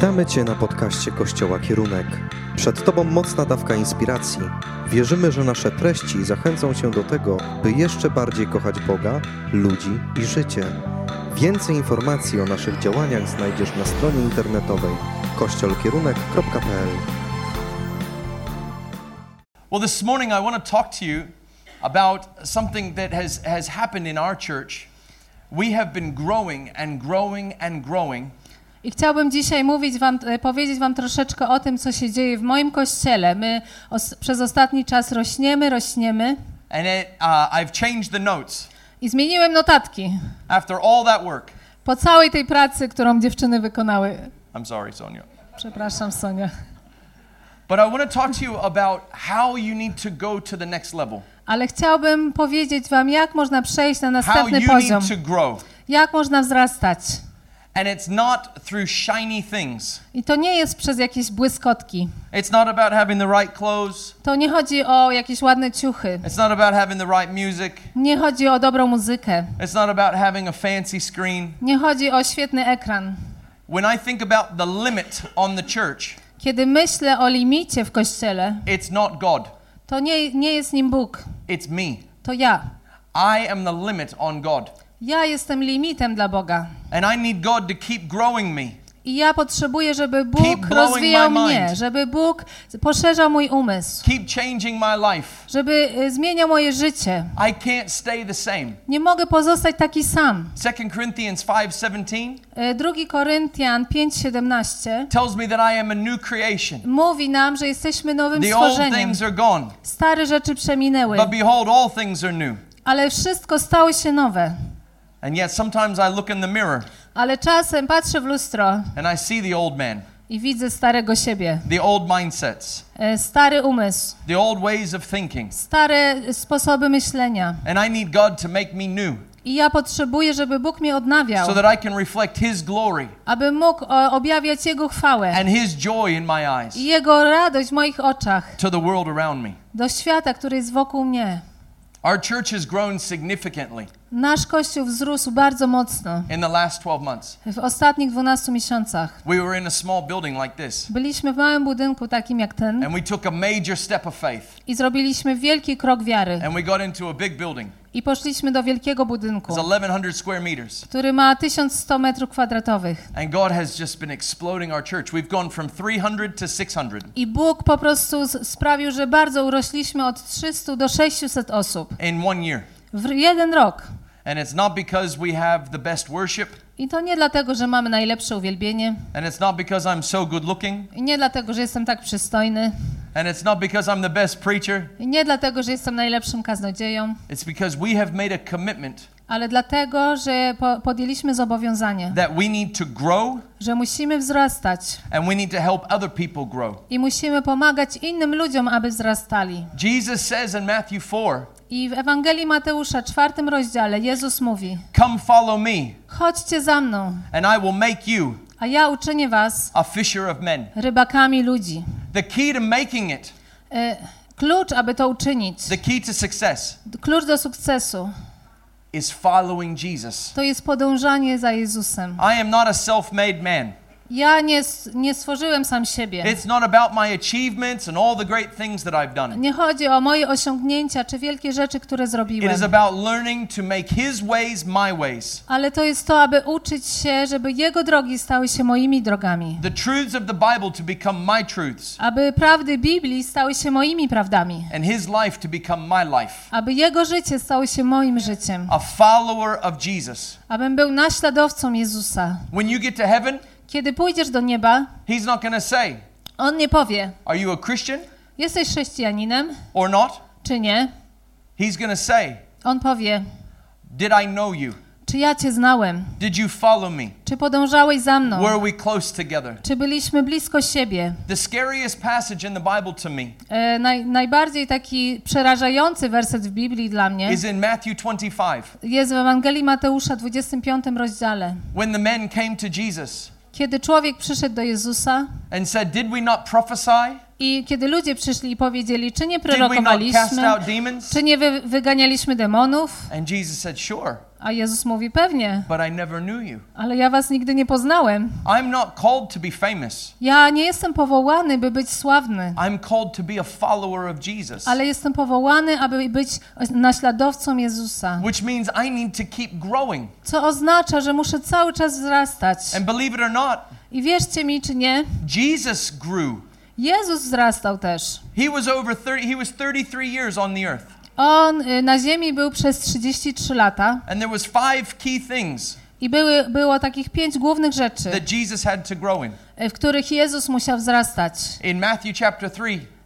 Witamy Cię na podcaście Kościoła Kierunek. Przed Tobą mocna dawka inspiracji. Wierzymy, że nasze treści zachęcą Cię do tego, by jeszcze bardziej kochać Boga, ludzi i życie. Więcej informacji o naszych działaniach znajdziesz na stronie internetowej kościolkierunek.pl Well, this morning I want to talk to you about something that has, has happened in our church. We have been growing and growing and growing. I chciałbym dzisiaj mówić wam, e, powiedzieć Wam troszeczkę o tym, co się dzieje w moim kościele. My os, przez ostatni czas rośniemy, rośniemy And it, uh, I've changed the notes i zmieniłem notatki after all that work. po całej tej pracy, którą dziewczyny wykonały. I'm sorry, Sonia. Przepraszam, Sonia. But I want to talk to you about how you need to go to the next level. Ale chciałbym powiedzieć Wam, jak można przejść na How następny you poziom, need to grow. jak można wzrastać. And it's not through shiny things. I to nie jest przez jakieś błyskotki. It's not about having the right clothes. To nie chodzi o jakieś ładne ciuchy. It's not about having the right music. Nie chodzi o dobrą muzykę. It's not about having a fancy screen. Nie chodzi o świetny ekran. When I think about the limit on the church, Kiedy myślę o limicie w kościele, it's not God, to nie, nie jest nim Bóg, it's me. to ja. I am the limit on God. Ja jestem limitem dla Boga. And I need God to keep growing me. I ja potrzebuję, żeby Bóg rozwijał mnie, żeby Bóg poszerzał mój umysł, Keep changing my life. żeby y, zmieniał moje życie. I can't stay the same. Nie mogę pozostać taki sam. 2 Corinthians 5:17 Y, Drugi Koryntian 5:17 tells me that I am a new creation. mówi nam, że jesteśmy nowym The old stworzeniem. things are gone, Stare rzeczy przeminęły, but behold all things are new. ale wszystko stało się nowe. And yet sometimes I look in the mirror Ale czasem patrzę w lustro and I see the old man, i widzę starego siebie. the old mindsets, Y, Stary umysł, the old ways of thinking. stare sposoby myślenia. And I need God to make me new I ja potrzebuję, żeby Bóg mnie odnawiał, so that I can reflect his glory aby mógł o, objawiać Jego chwałę and his joy in my eyes i Jego radość w moich oczach to the world around me. do świata, który jest wokół mnie. Our church has grown significantly Nasz Kościół wzrósł bardzo mocno in the last 12 months. w ostatnich 12 miesiącach. We were in a small building like this, Byliśmy w małym budynku takim jak ten and we took a major step of faith, i zrobiliśmy wielki krok wiary and we got into a big building. i poszliśmy do wielkiego budynku, It's 1100 square meters, który ma 1100 metrów kwadratowych. and God has just been exploding our church. We've gone from 300 to 600 I Bóg po prostu sprawił, że bardzo urośliśmy od 300 do 600 osób in one year. w jeden rok. And it's not because we have the best worship, I to nie dlatego, że mamy najlepsze uwielbienie, and it's not because I'm so good looking, i nie dlatego, że jestem tak przystojny, and it's not because I'm the best preacher. i nie dlatego, że jestem najlepszym kaznodzieją, It's because we have made a commitment ale dlatego, że po, podjęliśmy zobowiązanie, that we need to grow że musimy wzrastać and we need to help other people grow. i musimy pomagać innym ludziom, aby wzrastali. Jesus says in Matthew 4, I w Ewangelii Mateusza, czwartym rozdziale, Jezus mówi: Come follow me, Chodźcie za mną, and I will make you a ja uczynię was a fisher of men. rybakami ludzi. The key to making it, E, Klucz, aby to uczynić, the key to success, klucz do sukcesu, is following Jesus. to jest podążanie za Jezusem. I am not a self made man. Ja nie, nie stworzyłem sam siebie. It's not about my achievements and all the great things that I've done. Nie chodzi o moje osiągnięcia czy wielkie rzeczy, które It zrobiłem. is about learning to make His ways my ways. Ale to jest to, aby uczyć się, żeby Jego drogi stały się moimi drogami. The truths of the Bible to become my truths, Aby prawdy Biblii stały się moimi prawdami. and His life to become my life. Aby Jego życie stało się moim życiem. A follower of Jesus. Abym był naśladowcą Jezusa. When you get to heaven, Kiedy pójdziesz do nieba, He's not going to say, On nie powie, Are you a Christian jesteś chrześcijaninem, or not? czy nie. He's going to say, On powie, Did I know you? czy ja Cię znałem, Did you follow me? czy podążałeś za mną, Were we close together? czy byliśmy blisko siebie. The scariest passage in the Bible to me E, naj, najbardziej taki przerażający werset w Biblii dla mnie is in Matthew 25. jest w Ewangelii Mateusza 25 rozdziale. When the men came to Jesus Kiedy człowiek przyszedł do Jezusa and said, Did we not prophesy? i kiedy ludzie przyszli i powiedzieli, czy nie prorokowaliśmy, czy nie wy, wyganialiśmy demonów, And Jesus said, Sure. A Jezus mówi, pewnie, but I never knew you. ale ja was nigdy nie poznałem. I'm not called to be famous. Ja nie jestem powołany, by być sławny, I'm called to be a follower of Jesus, ale jestem powołany, aby być naśladowcą Jezusa. which means I need to keep growing. Co oznacza, że muszę cały czas wzrastać. And believe it or not, I wierzcie mi czy nie, Jesus grew. Jezus wzrastał też. He was over 30 he was 33 years on the earth. On y, na ziemi był przez 33 lata And there was five key things i były, było takich pięć głównych rzeczy, that Jesus had to grow in. y, w których Jezus musiał wzrastać. In Matthew chapter 3,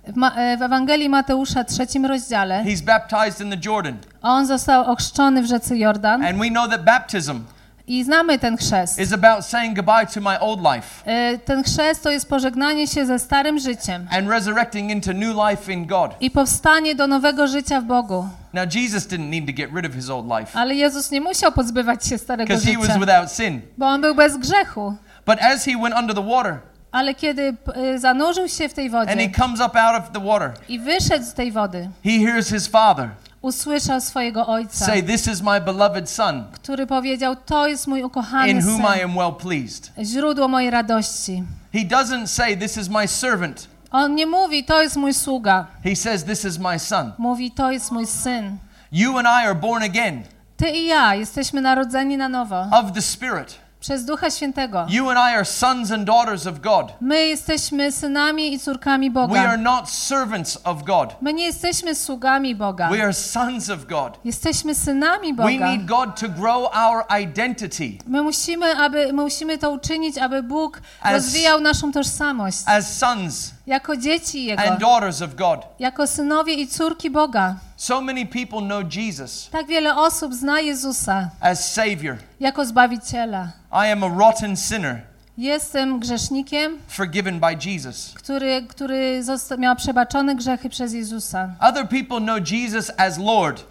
W, Ma- y, w Ewangelii Mateusza, trzecim rozdziale, he's baptized in the Jordan. on został ochrzczony w rzece Jordan And we know that baptism i znamy ten chrzest. is about saying goodbye to my old life Y, Ten chrzest to jest pożegnanie się ze starym życiem and resurrecting into new life in God. i powstanie do nowego życia w Bogu. Now, Jesus didn't need to get rid of his old life Ale Jezus nie musiał pozbywać się starego because he was życia, without sin. bo on był bez grzechu. But as he went under the water Ale kiedy y, zanurzył się w tej and he wodzie comes up out of the water, i wyszedł z tej wody, he hears his father usłyszał swojego ojca, say, This is my beloved son który powiedział: To jest mój ukochany in whom I syn, am well pleased. źródło mojej radości. He doesn't say, This is my servant. On nie mówi: To jest mój sługa. He says, This is my son. Mówi: To jest mój syn. You and I are born again Ty i ja jesteśmy narodzeni na nowo of the Spirit. Przez Ducha Świętego. You and I are sons and daughters of God. My jesteśmy synami i córkami We are Boga. not servants of God. My nie jesteśmy sługami Boga. We are sons of God. Jesteśmy synami We Boga. need God to grow our identity My musimy, aby, my musimy to uczynić, aby Bóg As- rozwijał naszą tożsamość as sons jako dzieci Jego, and daughters of God. jako synowie i córki Boga. So many people know Jesus Tak wiele osób zna Jezusa as Savior. jako Zbawiciela. I am a rotten sinner, Jestem grzesznikiem, forgiven by Jesus. który, który zosta- miał przebaczone grzechy przez Jezusa. Other people know Jesus as Lord.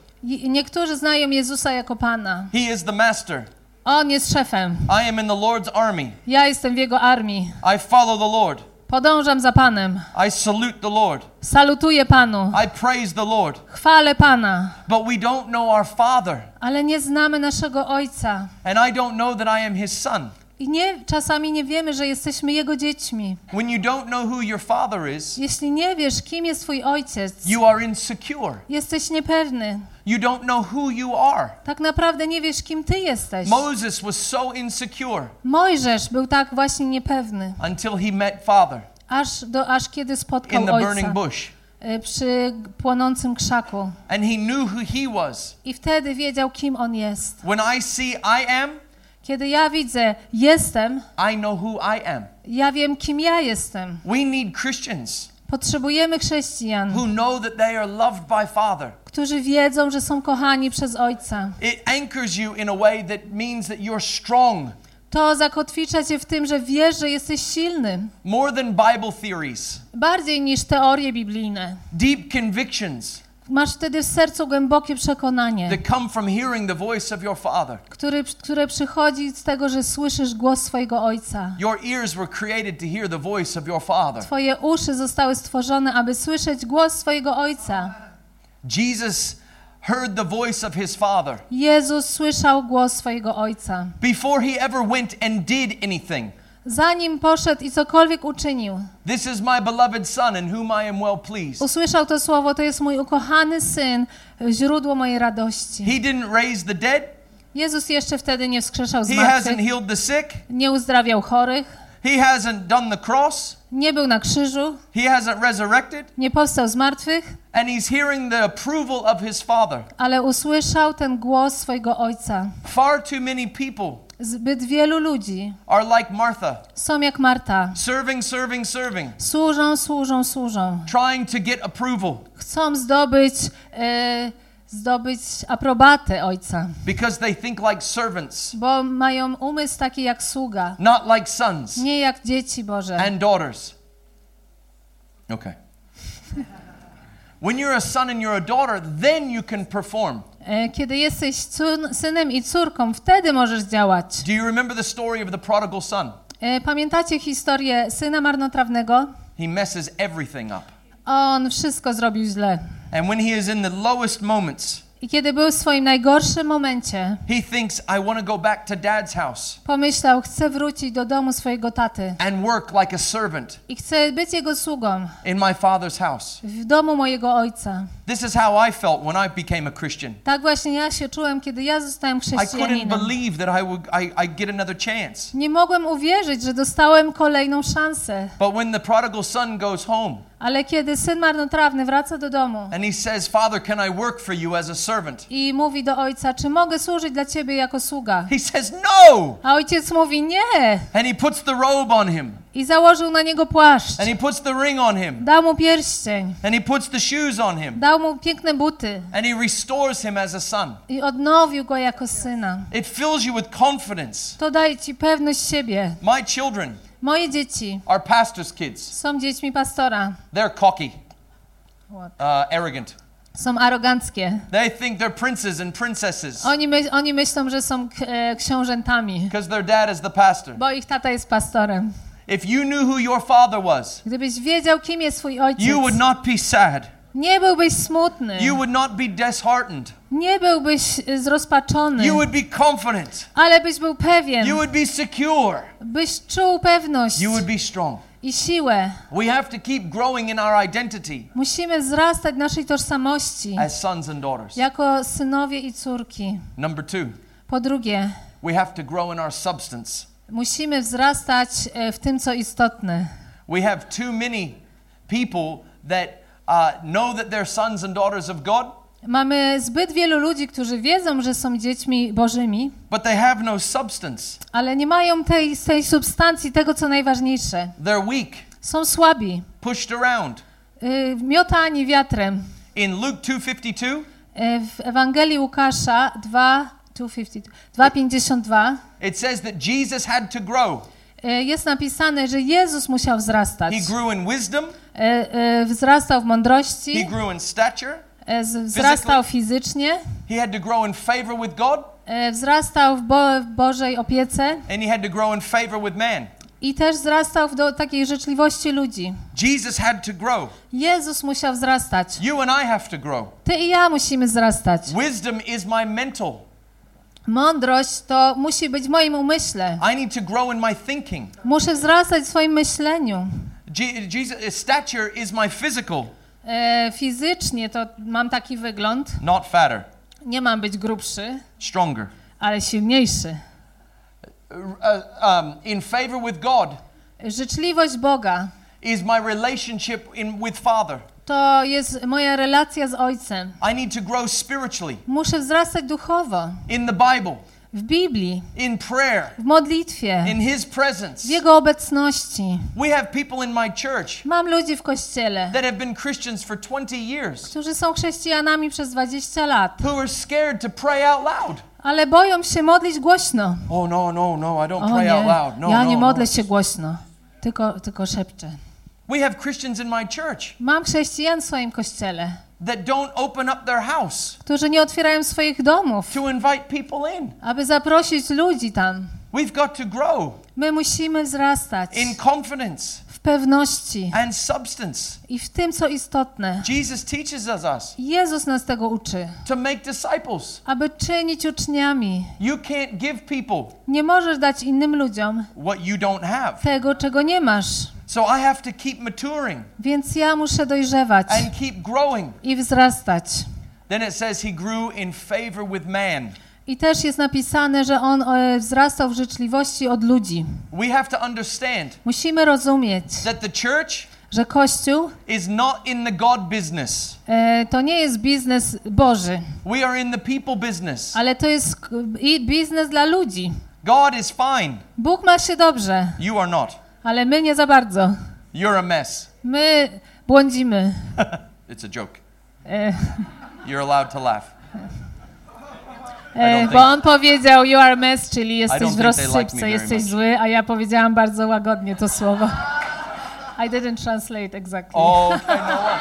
Niektórzy znają Jezusa jako Pana. He is the master. On jest szefem. I am in the Lord's army. Ja jestem w Jego armii. I follow the Lord. Podążam za Panem. I salute the Lord. Salutuję Panu. I praise the Lord. Chwalę Pana. But we don't know our Father. Ale nie znamy naszego Ojca. And I don't know that I am His son. I nie, czasami nie wiemy, że jesteśmy Jego dziećmi. When you don't know who your Father is, Jeśli nie wiesz, kim jest Twój Ojciec, you are insecure. jesteś niepewny. You don't know who you are. Tak naprawdę nie wiesz, kim Ty jesteś. Moses was so insecure Mojżesz był tak właśnie niepewny, until he met Father aż, do, aż kiedy in spotkał the burning Ojca bush. y, przy płonącym krzaku. And he knew who he was. I wtedy wiedział, kim On jest. When I see I am, Kiedy ja widzę, jestem, I know who I am. ja wiem, kim ja jestem. We need Christians Potrzebujemy chrześcijan, who know that they are loved by Father. którzy wiedzą, że są kochani przez Ojca. It anchors you in a way that means that you're strong, To zakotwicza cię w tym, że wiesz, że jesteś silny. more than Bible theories, Bardziej niż teorie biblijne. deep convictions Masz wtedy w sercu głębokie przekonanie, that come from hearing the voice of your Father. który, które przychodzi z tego, że słyszysz głos swojego Ojca. Your ears were created to hear the voice of your Father. Twoje uszy zostały stworzone, aby słyszeć głos swojego Ojca. Jesus heard the voice of his Father Jezus słyszał głos swojego Ojca. before he ever went and did anything. Zanim poszedł i cokolwiek uczynił, This is my beloved Son in whom I am well pleased. usłyszał to słowo, to jest mój ukochany Syn, źródło mojej radości. He didn't raise the dead, Jezus jeszcze wtedy nie wskrzeszał z he hasn't healed the sick, nie uzdrawiał chorych, he hasn't done the cross, nie był na krzyżu, he hasn't resurrected, nie powstał z martwych, and he's hearing the approval of his Father. ale usłyszał ten głos swojego Ojca. Far too many people Zbyt wielu ludzi are like Martha, są jak Marta. serving, serving, serving, Służą, służą, służą. trying to get approval Chcą zdobyć, e, zdobyć aprobatę Ojca, because they think like servants, bo mają umysł taki jak sługa, not like sons nie jak dzieci Boże. and daughters. Okay. When you're a son and you're a daughter, then you can perform. E, Kiedy jesteś synem i córką, wtedy możesz działać. Do you remember the story of the prodigal son? E, Pamiętacie historię syna marnotrawnego? He messes everything up. On wszystko zrobił źle. And when he is in the lowest moments, I kiedy był w swoim najgorszym momencie, he thinks, I want to go back to dad's house pomyślał, chcę wrócić do domu swojego taty and work like a servant i chcę być jego sługą in my father's house. w domu mojego ojca. This is how I felt when I became a Christian. Tak właśnie ja się czułem, kiedy ja zostałem I couldn't chrześcijaninem. believe that I would I, I get another chance. Nie mogłem uwierzyć, że dostałem kolejną szansę. But when the prodigal son goes home Ale kiedy syn marnotrawny wraca do domu and he says, Father, can I work for you as a servant? i mówi do ojca, czy mogę służyć dla ciebie jako sługa? He says, No! A ojciec mówi nie And he puts the robe on him i założył na niego płaszcz. and he puts the ring on him Dał mu pierścień, and he puts the shoes on him dał mu piękne buty and he restores him as a son. i odnowił go jako syna. It fills you with confidence. To daje ci pewność siebie. My children Moje dzieci are pastor's kids. są dziećmi pastora. They're cocky, uh, arrogant. Są aroganckie. They think they're princes and princesses Oni, my, oni myślą, że są e, książętami, because their dad is the pastor. bo ich tata jest pastorem. If you knew who your father was, Gdybyś wiedział, kim jest twój ojciec, you would not be sad. Nie byłbyś smutny, You would not be disheartened. nie byłbyś e, zrozpaczony, You would be confident. ale byś był pewien, You would be secure. byś czuł pewność You would be strong. i siłę. We have to keep growing in our identity Musimy wzrastać naszej tożsamości as sons and daughters. jako synowie i córki. Number two, Po drugie, we have to grow in our substance. musimy wzrastać e, w tym, co istotne. We have too many people that uh, know that they're sons and daughters of God, Mamy zbyt wielu ludzi, którzy wiedzą, że są dziećmi bożymi, but they have no substance. ale nie mają tej, tej substancji, tego, co najważniejsze. They're weak, Są słabi, pushed around. y, miotani wiatrem. In Luke 2:52, Y, w Ewangelii Łukasza 2, 252, 2,52 it says that Jesus had to grow. Y, jest napisane, że Jezus musiał wzrastać. He grew in wisdom, Y, y, Wzrastał w he mądrości, grew in stature, wzrastał fizycznie, he had to grow in favor with God, wzrastał w, Bo w Bożej opiece and he had to grow in favor with man. i też wzrastał w do takiej życzliwości ludzi. Jesus had to grow. Jezus musiał wzrastać. You and I have to grow. Ty i ja musimy wzrastać. Wisdom is my mental. Mądrość to musi być w moim umyśle. I need to grow in my thinking. Muszę wzrastać w swoim myśleniu. Je- Jesus, stature is my physical, E, fizycznie to mam taki wygląd. not fatter, Nie mam być grubszy, stronger. ale silniejszy. Uh, um, in favor with God Życzliwość Boga is my relationship in, with Father. To jest moja relacja z Ojcem. I need to grow spiritually Muszę wzrastać duchowo. in the Bible, W Biblii, in prayer, w modlitwie, in His presence. w Jego obecności. We have people in my church Mam ludzi w kościele, that have been Christians for 20 years którzy są chrześcijanami przez 20 lat, who are scared to pray out loud. ale boją się modlić głośno. Oh, no, no, no, I don't O pray out nie, loud. No, ja no, nie no. modlę się głośno, tylko, tylko szepczę. We have Christians in my church Mam chrześcijan w swoim kościele, that don't open up their house którzy nie otwierają swoich domów, to invite people in. aby zaprosić ludzi tam. We've got to grow My musimy wzrastać in confidence w pewności and substance. i w tym, co istotne. Jesus teaches us, us Jezus nas tego uczy, to make disciples. aby czynić uczniami. You can't give people Nie możesz dać innym ludziom what you don't have. tego, czego nie masz. So I have to keep maturing Więc ja muszę dojrzewać and keep growing. i wzrastać. Then it says he grew in favor with man. I też jest napisane, że on e, wzrastał w życzliwości od ludzi. We have to understand Musimy rozumieć, that the church że Kościół is not in the God business. e, to nie jest biznes Boży, We are in the people business. ale to jest biznes dla ludzi. God is fine. Bóg ma się dobrze, You are not. Ale my nie za bardzo. You're a mess. My błądzimy. It's a joke. E, You're allowed to laugh. e, think- bo on powiedział you are a mess, czyli jesteś w like rozsypce, very jesteś much. zły, a ja powiedziałam bardzo łagodnie to słowo. I didn't translate exactly. Okay, no what?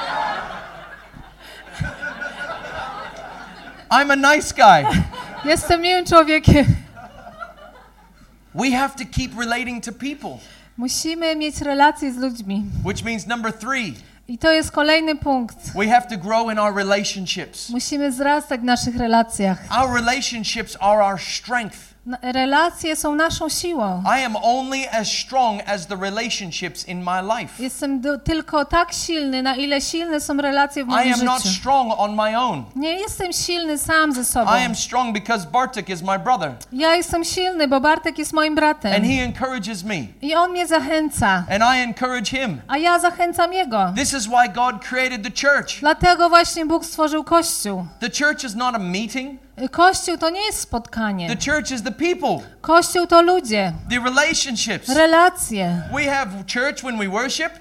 I'm a nice guy. Jestem miłym człowiekiem. We have to keep relating to people, Musimy mieć relacje z ludźmi. which means number three, I to jest kolejny punkt. We have to grow in our relationships. Musimy wzrastać w naszych relacjach. Our relationships are our strength. Relacje są naszą siłą. I am only as strong as the relationships in my life. Jestem do, tylko tak silny, na ile silne są relacje w I moim am not życiu. strong on my own. Nie jestem silny sam ze sobą. I am strong because Bartek is my brother Ja jestem silny, bo Bartek jest moim and bratem. he encourages me I on mnie zachęca, and I encourage him. a ja zachęcam jego. This is why God created the church. Dlatego właśnie Bóg stworzył Kościół. The church is not a meeting, Kościół to nie jest spotkanie. the church is the people, Kościół to ludzie, the relationships. relacje. We have church when we worship,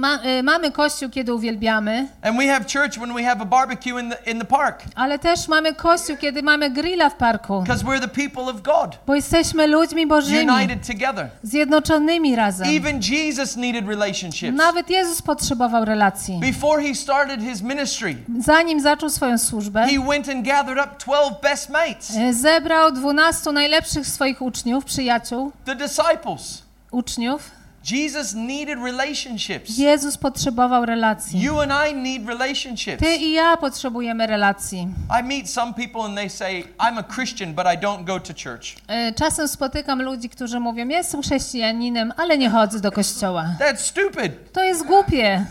Ma, y, mamy Kościół, kiedy uwielbiamy, and we have church when we have a barbecue in the, in the park ale też mamy Kościół, kiedy mamy grilla w parku. because we're the people of God, Bo jesteśmy ludźmi bożymi, united together. zjednoczonymi razem. Even Jesus needed relationships. Nawet Jezus potrzebował relacji. Before he started his ministry, Zanim zaczął swoją służbę, he went and gathered up 12 best mates, y, zebrał 12 najlepszych swoich uczniów, przyjaciół, the disciples. uczniów. Jesus needed relationships. Jezus potrzebował relacji. You and I need relationships. Ty i ja potrzebujemy relacji. I meet some people and they say, I'm a Christian, but I don't go to church. Y, Czasem spotykam ludzi, którzy mówią: Jestem chrześcijaninem, ale nie chodzę do kościoła. That's stupid. To jest głupie.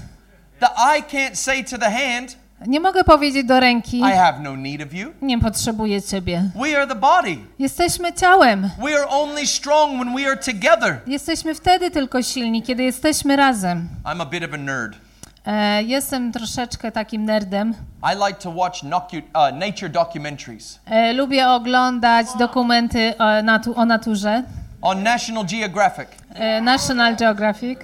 The eye can't say to the hand, Nie mogę powiedzieć do ręki: I have no need of you. Nie potrzebuję ciebie. We are the body. Jesteśmy ciałem. We are only strong when we are together. Jesteśmy wtedy tylko silni, kiedy jesteśmy razem. I'm a bit of a nerd. E, jestem troszeczkę takim nerdem. I like to watch nocu- uh, nature documentaries. E, lubię oglądać dokumenty o, natu- o naturze. On National Geographic. E, National Geographic.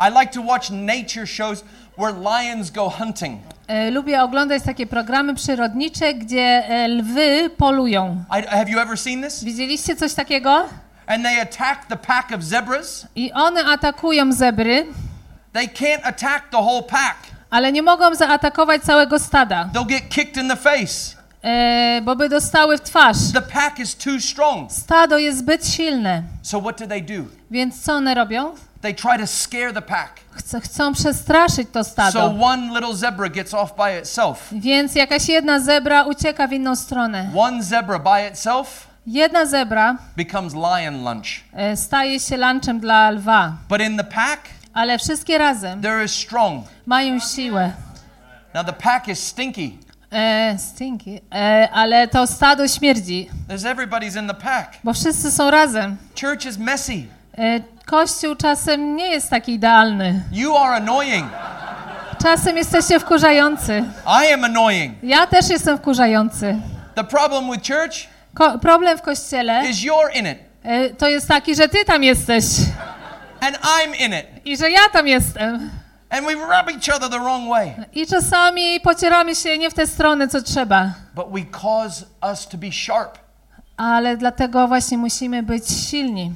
I like to watch nature shows where lions go hunting. E, lubię oglądać takie programy przyrodnicze, gdzie e, lwy polują. I, have you ever seen this? Widzieliście coś takiego? And they attack the pack of zebras. I one atakują zebry, They can't attack the whole pack. ale nie mogą zaatakować całego stada, They'll get kicked in the face. e, bo by dostały w twarz. The pack is too strong. Stado jest zbyt silne, So what do they do? więc co one robią? They try to scare the pack. Chce, chcą przestraszyć to So stado. one little zebra gets off by itself. Więc jakaś jedna zebra ucieka w inną stronę. One zebra by itself Jedna zebra becomes lion lunch. e, staje się lunchem dla lwa, But in the pack, ale wszystkie razem strong. mają siłę. Now the pack is stinky. E, stinky. E, ale to stado śmierdzi, There's everybody's in the pack. bo wszyscy są razem. Church is messy. E, kościół czasem nie jest taki idealny. You are annoying. Czasem jesteście wkurzający. I am annoying. Ja też jestem wkurzający. The problem with church Ko- problem w kościele is you're in it e, to jest taki, że ty tam jesteś and I'm in it. i że ja tam jestem. And we rub each other the wrong way. I czasami pocieramy się nie w tę stronę, co trzeba. But we cause us to be sharp Ale dlatego właśnie musimy być silni.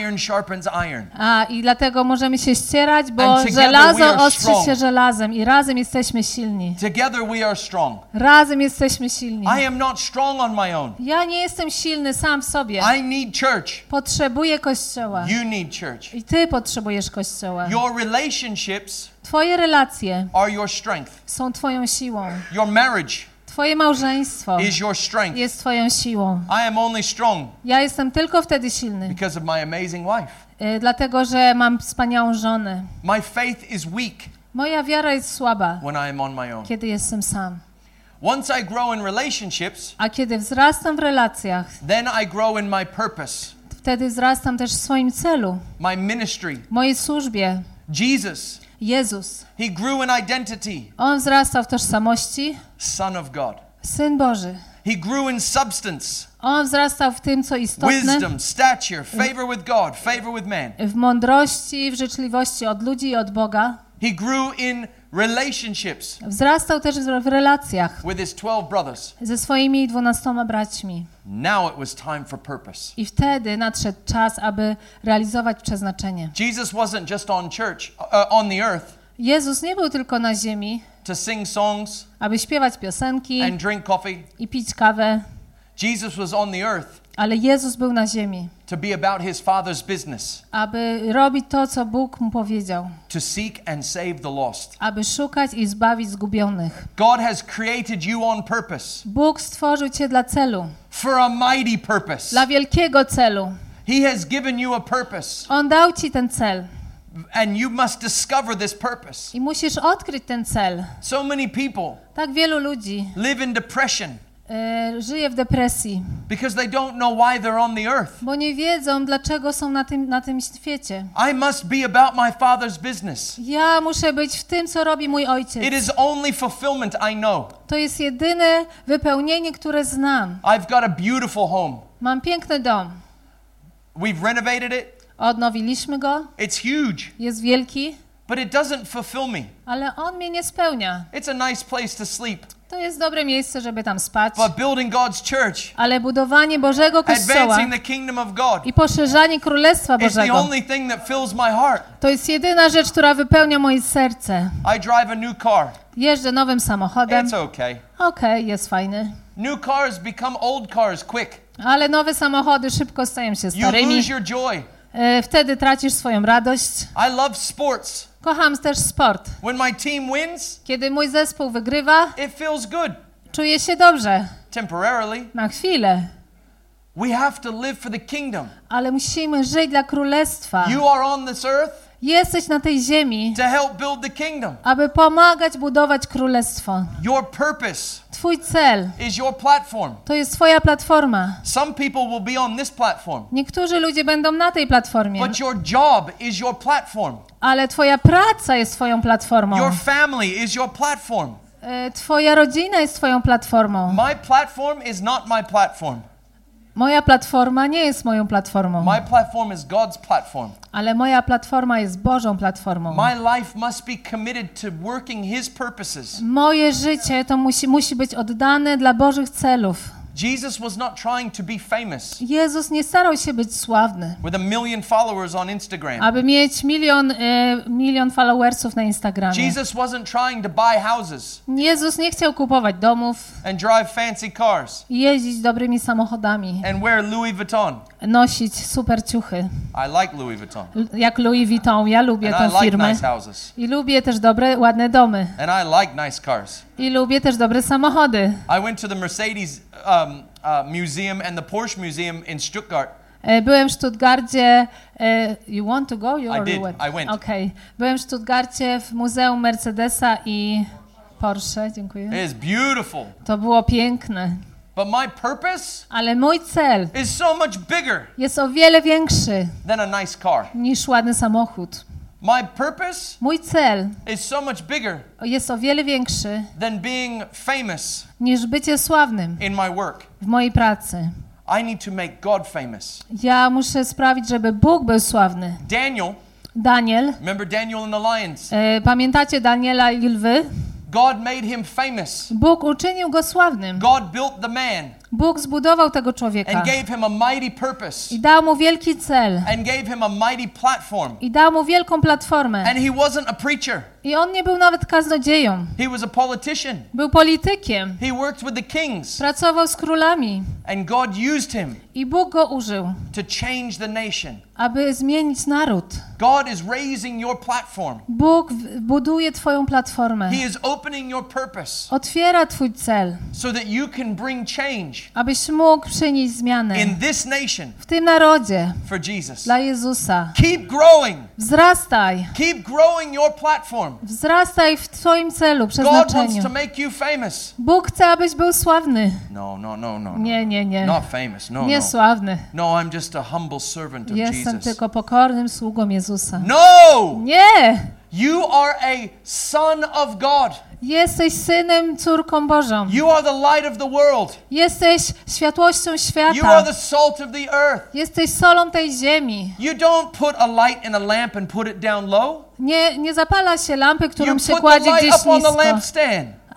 iron sharpens iron. A i dlatego możemy się ścierać, bo żelazo ostrzy się żelazem i razem jesteśmy silni. Together we are strong. Razem jesteśmy silni. I am not strong on my own. Ja nie jestem silny sam w sobie. I need church. Potrzebuję kościoła. You need church. I ty potrzebujesz kościoła. Your relationships Twoje relacje are your strength. są twoją siłą. Your marriage Twoje małżeństwo is your strength. jest twoją siłą. I am only strong Ja jestem tylko wtedy silny, because of my amazing wife. y, dlatego że mam wspaniałą żonę. My faith is weak Moja wiara jest słaba, when I am on my own. kiedy jestem sam. Once I grow in relationships, A kiedy wzrastam w relacjach, then I grow in my purpose, wtedy wzrastam też w swoim celu, my ministry. mojej służbie. Jesus, Jezus. he grew in identity, On wzrastał w tożsamości, Son of God. Syn Boży. He grew in substance, On wzrastał w tym, co istotne, wisdom, stature, favor with God, favor with man. w mądrości, w życzliwości od ludzi i od Boga. He grew in relationships Wzrastał też w relacjach with his 12 brothers. ze swoimi dwunastoma braćmi. Now it was time for purpose. I wtedy nadszedł czas, aby realizować przeznaczenie. Jesus wasn't just on church, uh, on the earth Jezus nie był tylko na ziemi, to sing songs aby śpiewać piosenki and drink coffee. i pić kawę. Jesus was on the earth Ale Jezus był na ziemi, to be about his Father's business, aby robić to, co Bóg mu powiedział, to seek and save the lost. aby szukać i zbawić zgubionych. God has created you on purpose, Bóg stworzył cię dla celu, for a mighty purpose. dla wielkiego celu. He has given you a purpose, On dał ci ten cel and you must discover this purpose. i musisz odkryć ten cel. So many people Tak wielu ludzi live in depression e, żyje w depresji, because they don't know why they're on the earth. bo nie wiedzą, dlaczego są na tym, na tym świecie. I must be about my Father's business. Ja muszę być w tym, co robi mój ojciec. It is only fulfillment I know. To jest jedyne wypełnienie, które znam. I've got a beautiful home. Mam piękny dom. We've renovated it. Odnowiliśmy go, It's huge, jest wielki, but it doesn't fulfill me. ale on mnie nie spełnia. It's a nice place to sleep. To jest dobre miejsce, żeby tam spać, But building God's church, ale budowanie Bożego Kościoła advancing the kingdom of God, i poszerzanie Królestwa it's the Bożego, only thing that fills my heart. to jest jedyna rzecz, która wypełnia moje serce. I drive a new car. Jeżdżę nowym samochodem, It's okay. okej, jest fajny, New cars become old cars quick. ale nowe samochody szybko stają się You starymi. lose your joy. E, Wtedy tracisz swoją radość. I love sports. Kocham też sport. When my team wins, Kiedy mój zespół wygrywa, it feels good czuję się dobrze. temporarily. Na chwilę. We have to live for the kingdom. Ale musimy żyć dla królestwa. You are on this earth Jesteś na tej ziemi, to help build the kingdom. aby pomagać budować królestwo. Your purpose Twój cel is your platform. to jest Twoja platforma. Some people will be on this platform, Niektórzy ludzie będą na tej platformie, but your job is your platform. ale Twoja praca jest Twoją platformą. Your family is your platform. E, Twoja rodzina jest Twoją platformą. My platform is not my platform. Moja platforma nie jest moją platformą, My platform is God's platform. ale moja platforma jest Bożą platformą. My life must be committed to working His purposes. Moje życie to musi, musi być oddane dla Bożych celów. Jesus was not trying to be famous Jezus nie starał się być sławny, with a million followers on Instagram. aby mieć milion, e, milion followersów na Instagramie. Jesus wasn't trying to buy houses Jezus nie chciał kupować domów and drive fancy cars i jeździć dobrymi samochodami, and wear Louis Vuitton. nosić super ciuchy. I like Louis Vuitton. Jak Louis Vuitton, ja lubię And tę I like nice houses. I lubię też dobre, ładne domy. And I like nice cars. I lubię też dobre samochody. I went to the Mercedes um, uh, Museum and the Porsche Museum in Stuttgart. E, Byłem w Stuttgarcie. e, You want to go? You I did. went? I went. Okay. Byłem w Stuttgarcie w Muzeum Mercedesa i Porsche. Dziękuję. It is beautiful. To było piękne. But my purpose Ale mój cel is so much bigger jest o wiele większy than a nice car. niż ładny samochód. My purpose Mój cel is so much bigger jest o wiele większy than being famous niż bycie sławnym in my work. w mojej pracy. I need to make God famous. Ja muszę sprawić, żeby Bóg był sławny. Daniel, Daniel, remember Daniel and the lions? e, pamiętacie Daniela i lwy? God made him famous. Bóg uczynił go sławnym. God built the man Bóg zbudował tego człowieka and gave him a mighty purpose i dał mu wielki cel and gave him a mighty platform. i dał mu wielką platformę. And he wasn't a preacher. I on nie był nawet kaznodzieją. He was a politician. Był politykiem. He worked with the kings. Pracował z królami And God used him i Bóg go użył, to change the nation. aby zmienić naród. God is raising your platform. Bóg buduje twoją platformę. He is opening your purpose Otwiera twój cel, so that you can bring change abyś mógł przynieść zmianę in this nation w tym narodzie for Jesus. dla Jezusa. Keep growing. Wzrastaj. Keep growing your platform. Wzrastaj w twoim celu, God wants to make you famous. Bóg chce, abyś był sławny. No, no, no, no. no. Nie, nie, nie. Not famous. No, Nie no. sławny. No, I'm just a humble servant of Jestem Jesus. tylko pokornym sługą Jezusa. No! Nie! You are a son of God. Jesteś synem, córką Bożą. You are the light of the world. Jesteś światłością You are świata. the salt of the earth. Jesteś solą tej ziemi. You don't put a light in a lamp and put it down low. Nie, nie zapala się lampy, którą You się kładzie gdzieś nisko.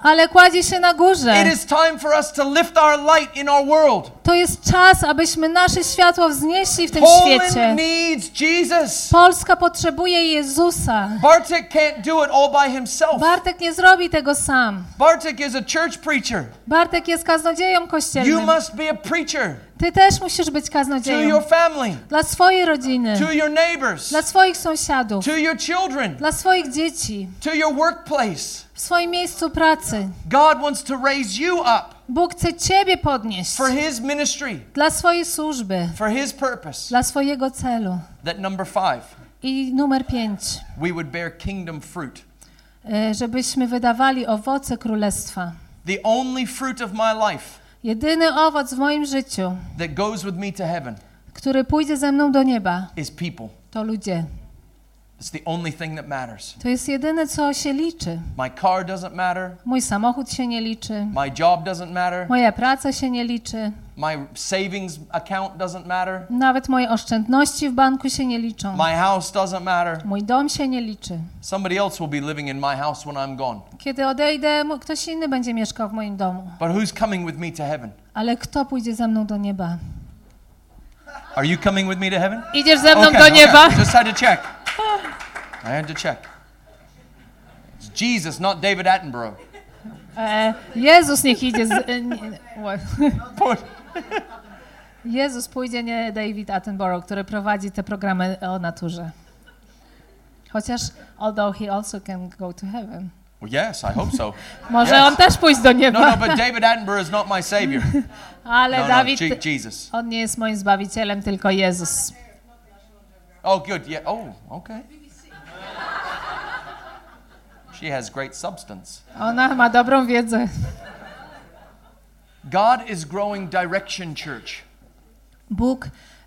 Ale kładzie się na górze. It is time for us to lift our light in our world. To jest czas, abyśmy nasze światło wznieśli w tym Poland świecie. needs Jesus. Polska potrzebuje Jezusa. Bartek can't do it all by himself. Bartek nie zrobi tego sam. Bartek is a church preacher. Bartek jest kaznodzieją You kościelnym. must be a preacher Ty też musisz być to kaznodzieją. your family, Dla swojej rodziny, to your neighbors, dla swoich sąsiadów, to your children, dla swoich dzieci, to your workplace. Swoim miejscu pracy. God wants to raise you up Bóg chce Ciebie podnieść for His ministry, dla swojej służby, for His purpose. dla swojego celu. That number five, I numer pięć, we would bear kingdom fruit. e, żebyśmy wydawali owoce królestwa. The only fruit of my life Jedyny owoc w moim życiu, that goes with me to heaven który pójdzie ze mną do nieba, is people. to ludzie. It's the only thing that matters. To jest jedyne, co się liczy. My car doesn't matter. Mój samochód się nie liczy, My job doesn't matter. moja praca się nie liczy, My savings account doesn't matter. nawet moje oszczędności w banku się nie liczą. My house doesn't matter. Mój dom się nie liczy. Somebody else will be living in my house when I'm gone. Kiedy odejdę, ktoś inny będzie mieszkał w moim domu. But who's coming with me to heaven? Ale kto pójdzie ze mną do nieba? Are you coming with me to heaven? Idziesz ze mną Okay, do okay. nieba? Just had to check. I had to check. It's Jesus, not David Attenborough. E, Jezus niech idzie z... E, nie, Jezus pójdzie, nie David Attenborough, który prowadzi te programy o naturze. Chociaż, although he also can go to heaven. Well, yes, I hope so. Może Yes. on też pójść do No, nieba. no, but David Attenborough is not my savior. Ale No, no, Dawid, Je- Jesus. on nie jest moim zbawicielem, tylko Jezus. Oh, good. Yeah. Oh, okay. She has great substance. Ona ma dobrą wiedzę. God is growing Direction Church. Bóg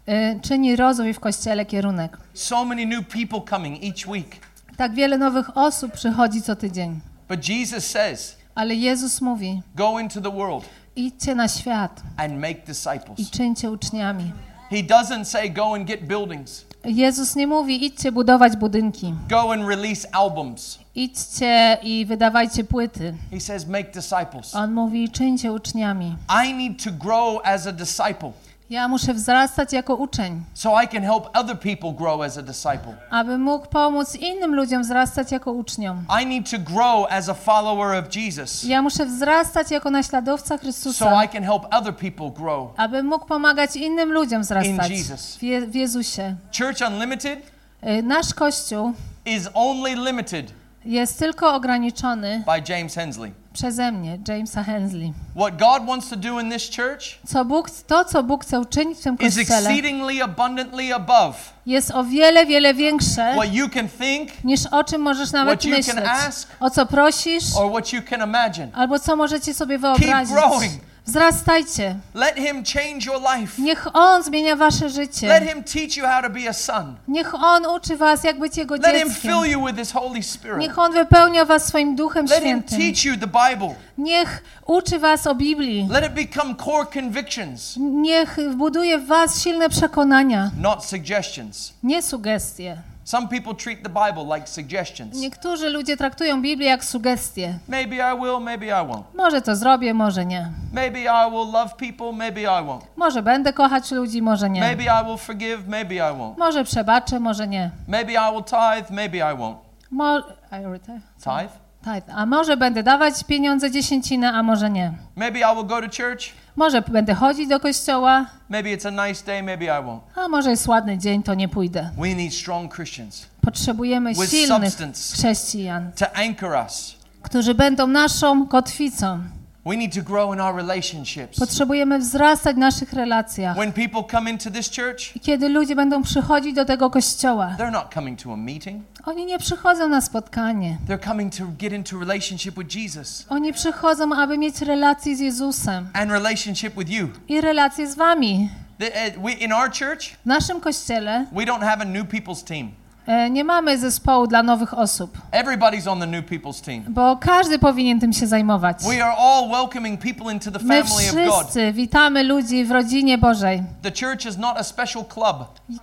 y, czyni rozwój w Kościele kierunek. So many new people coming each week. Tak wiele nowych osób przychodzi co tydzień. But Jesus says, Ale Jezus mówi, go into the world idźcie na świat and make i disciples. czyńcie uczniami. He doesn't say, go and get buildings, Jezus nie mówi, idźcie budować budynki, go and release albums. Idźcie i wydawajcie płyty. He says, make disciples. On mówi, czyńcie uczniami. I need to grow as a disciple Ja muszę wzrastać jako uczeń, so I can help other people grow as a disciple. aby mógł pomóc innym ludziom wzrastać jako uczniom. I need to grow as a follower of Jesus Ja muszę wzrastać jako naśladowca so Chrystusa, I can help other people grow. aby mógł pomagać innym ludziom wzrastać In Jesus. w, Je- w Jezusie. Church Unlimited Y, Nasz Kościół is only limited jest tylko ograniczony by James Hensley. przeze mnie, Jamesa Hensley. What God wants to do in this church Co Bóg, to, co Bóg chce uczynić w tym is Kościele, exceedingly abundantly above jest o wiele, wiele większe what you can think niż o czym możesz nawet What you can myśleć. ask O co prosisz, or what you can imagine. albo co możecie sobie wyobrazić. growing. Wzrastajcie. Let Him change your life. Niech On zmienia wasze Let życie. Him teach you how to be a son. Niech On uczy was, jak być Jego Let Him dzieckiem. fill you with His Holy Spirit. Niech On wypełnia was swoim Duchem Let Him teach you the Bible. Niech uczy was o Biblii. Let it become core convictions, Niech buduje w was silne przekonania, not suggestions. nie sugestie. Some people treat the Bible like suggestions. Niektórzy ludzie traktują Biblię jak sugestie. Maybe I will, maybe I won't. Może to zrobię, może nie. Maybe I will love people, maybe I won't. Może będę kochać ludzi, może nie. Maybe I will forgive, maybe I won't. Może przebaczę, może nie. Maybe I will tithe, maybe I won't. Mo- I Tithe? Tithe. A może będę dawać pieniądze dziesięcinę, a może nie. Maybe I will go to church, Może będę chodzić do kościoła, maybe it's a nice day, maybe I won't. a może jest ładny dzień, to nie pójdę. We need strong Christians Potrzebujemy silnych chrześcijan, to anchor us. którzy będą naszą kotwicą. We need to grow in our relationships. Potrzebujemy wzrastać w naszych relacjach. When people come into this church, I kiedy ludzie będą przychodzić do tego kościoła, they're not coming to a meeting. oni nie przychodzą na spotkanie. They're coming to get into relationship with Jesus Oni przychodzą, aby mieć relacje z Jezusem and relationship with you. i relacje z wami. The- uh, we, in our church, W naszym kościele we don't have a new people's team. E, nie mamy zespołu dla nowych osób, Everybody's on the new people's team. bo każdy powinien tym się zajmować. We are all welcoming people into the My family of God. wszyscy witamy ludzi w rodzinie Bożej. The church is not a special club.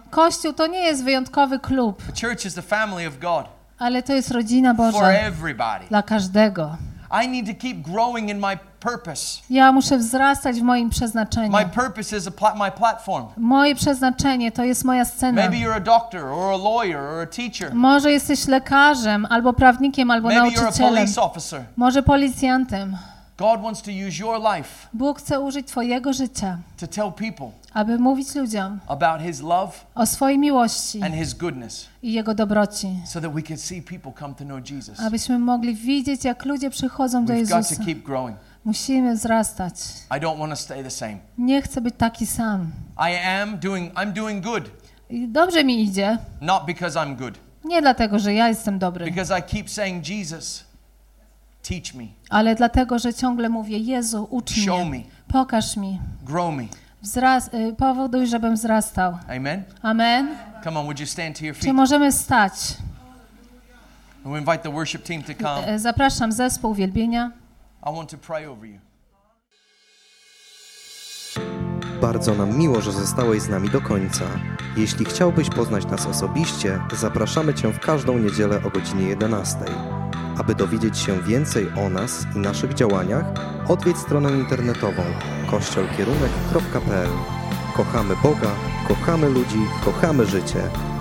Kościół to nie jest wyjątkowy klub, The church is the family of God ale to jest rodzina for Boża everybody. dla każdego. I need to keep growing in my purpose. Ja muszę wzrastać w moim przeznaczeniu. My purpose is a pla- my platform. Moje przeznaczenie to jest moja scena. Maybe you're a doctor or a lawyer or a teacher. Może jesteś lekarzem, albo prawnikiem, albo Maybe you're a nauczycielem. police officer. Może policjantem. God wants to use your life Bóg chce użyć Twojego życia, to tell people aby mówić ludziom about His love o swojej miłości and His goodness i Jego dobroci. so that we can see people come to know Jesus. Abyśmy mogli widzieć, jak ludzie przychodzą do We've got to Jezusa. keep growing. Musimy wzrastać. I don't want to stay the same. Nie chcę być taki sam. I am doing I'm doing good, I dobrze mi idzie, not because I'm good. nie dlatego, że ja jestem dobry, Because I keep saying, Jesus, ale dlatego, że ciągle mówię, Jezu, ucz show mnie, me, pokaż mi, grow me. Wzras- y, powoduj, żebym wzrastał. Amen. Amen. Come on, would you stand to your Czy feet? możemy stać? We invite the worship team to come. E, Zapraszam zespół uwielbienia. I want to pray over you. Bardzo nam miło, że zostałeś z nami do końca. Jeśli chciałbyś poznać nas osobiście, zapraszamy Cię w każdą niedzielę o godzinie 11. Aby dowiedzieć się więcej o nas i naszych działaniach, odwiedź stronę internetową kościolkierunek.pl. Kochamy Boga, kochamy ludzi, kochamy życie.